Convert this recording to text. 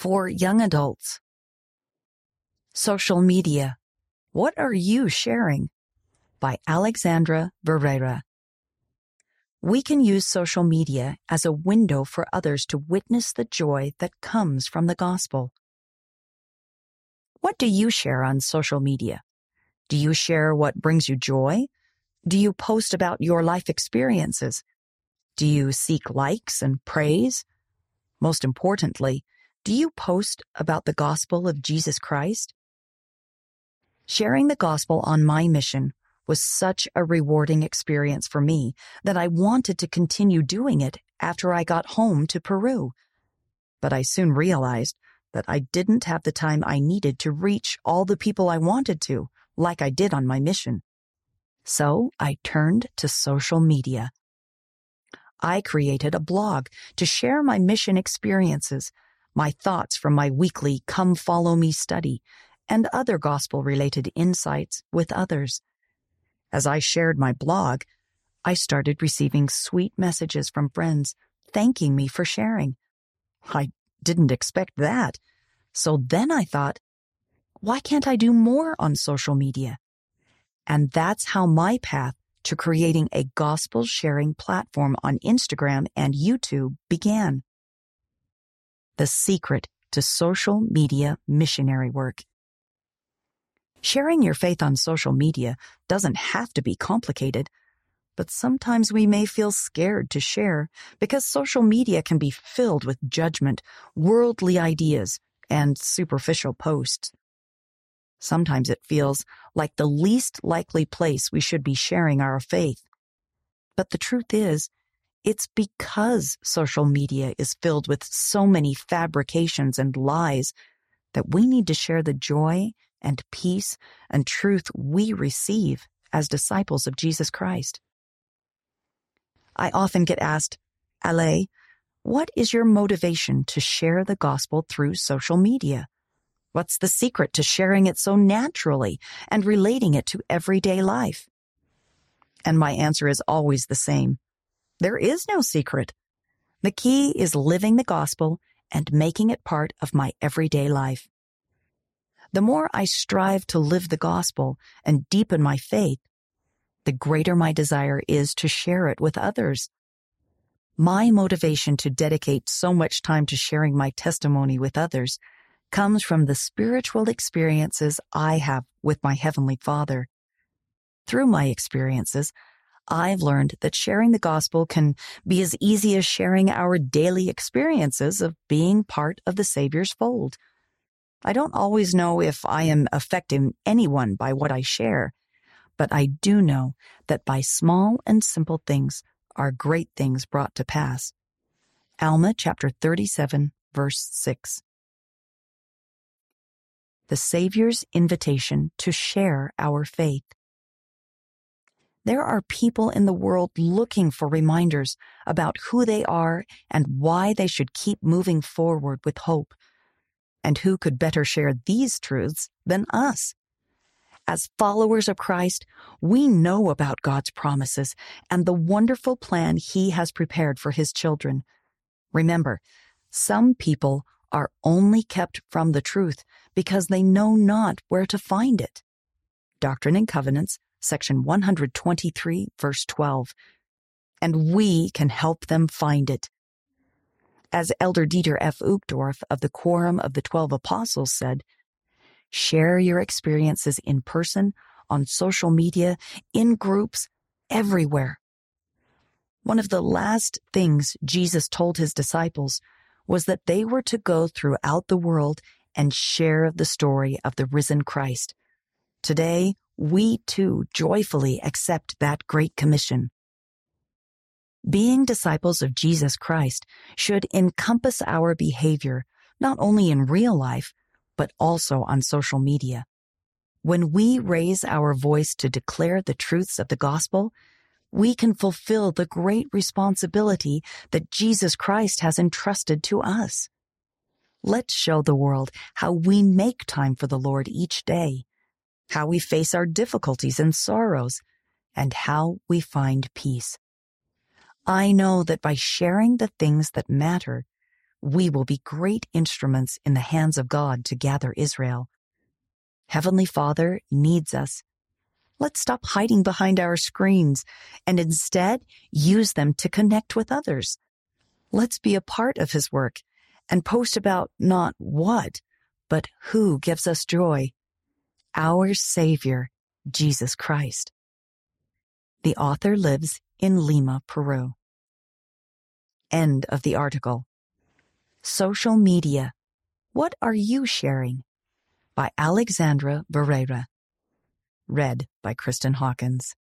for young adults. Social media. What are you sharing? By Alexandra Barrera. We can use social media as a window for others to witness the joy that comes from the gospel. What do you share on social media? Do you share what brings you joy? Do you post about your life experiences? Do you seek likes and praise? Most importantly, do you post about the gospel of Jesus Christ? Sharing the gospel on my mission was such a rewarding experience for me that I wanted to continue doing it after I got home to Peru. But I soon realized that I didn't have the time I needed to reach all the people I wanted to, like I did on my mission. So I turned to social media. I created a blog to share my mission experiences, my thoughts from my weekly Come Follow Me study, and other gospel related insights with others. As I shared my blog, I started receiving sweet messages from friends thanking me for sharing. I didn't expect that. So then I thought, why can't I do more on social media? And that's how my path to creating a gospel sharing platform on Instagram and YouTube began. The secret to social media missionary work. Sharing your faith on social media doesn't have to be complicated, but sometimes we may feel scared to share because social media can be filled with judgment, worldly ideas, and superficial posts. Sometimes it feels like the least likely place we should be sharing our faith. But the truth is, it's because social media is filled with so many fabrications and lies that we need to share the joy and peace and truth we receive as disciples of Jesus Christ. I often get asked, Ale, what is your motivation to share the gospel through social media? What's the secret to sharing it so naturally and relating it to everyday life? And my answer is always the same. There is no secret. The key is living the gospel and making it part of my everyday life. The more I strive to live the gospel and deepen my faith, the greater my desire is to share it with others. My motivation to dedicate so much time to sharing my testimony with others comes from the spiritual experiences I have with my Heavenly Father. Through my experiences, I've learned that sharing the gospel can be as easy as sharing our daily experiences of being part of the Savior's fold. I don't always know if I am affecting anyone by what I share, but I do know that by small and simple things are great things brought to pass. Alma chapter 37 verse 6 the Savior's invitation to share our faith. There are people in the world looking for reminders about who they are and why they should keep moving forward with hope. And who could better share these truths than us? As followers of Christ, we know about God's promises and the wonderful plan He has prepared for His children. Remember, some people are only kept from the truth because they know not where to find it. Doctrine and Covenants, section 123, verse 12. And we can help them find it. As Elder Dieter F. Uchtdorf of the Quorum of the Twelve Apostles said, share your experiences in person, on social media, in groups, everywhere. One of the last things Jesus told his disciples was that they were to go throughout the world and share the story of the risen Christ. Today, we too joyfully accept that great commission. Being disciples of Jesus Christ should encompass our behavior, not only in real life, but also on social media. When we raise our voice to declare the truths of the gospel, we can fulfill the great responsibility that Jesus Christ has entrusted to us. Let's show the world how we make time for the Lord each day, how we face our difficulties and sorrows, and how we find peace. I know that by sharing the things that matter, we will be great instruments in the hands of God to gather Israel. Heavenly Father needs us. Let's stop hiding behind our screens and instead use them to connect with others. Let's be a part of His work and post about not what, but who gives us joy. Our Savior, Jesus Christ. The author lives in Lima, Peru. End of the article. Social Media. What are you sharing? By Alexandra Barrera. Read by Kristen Hawkins.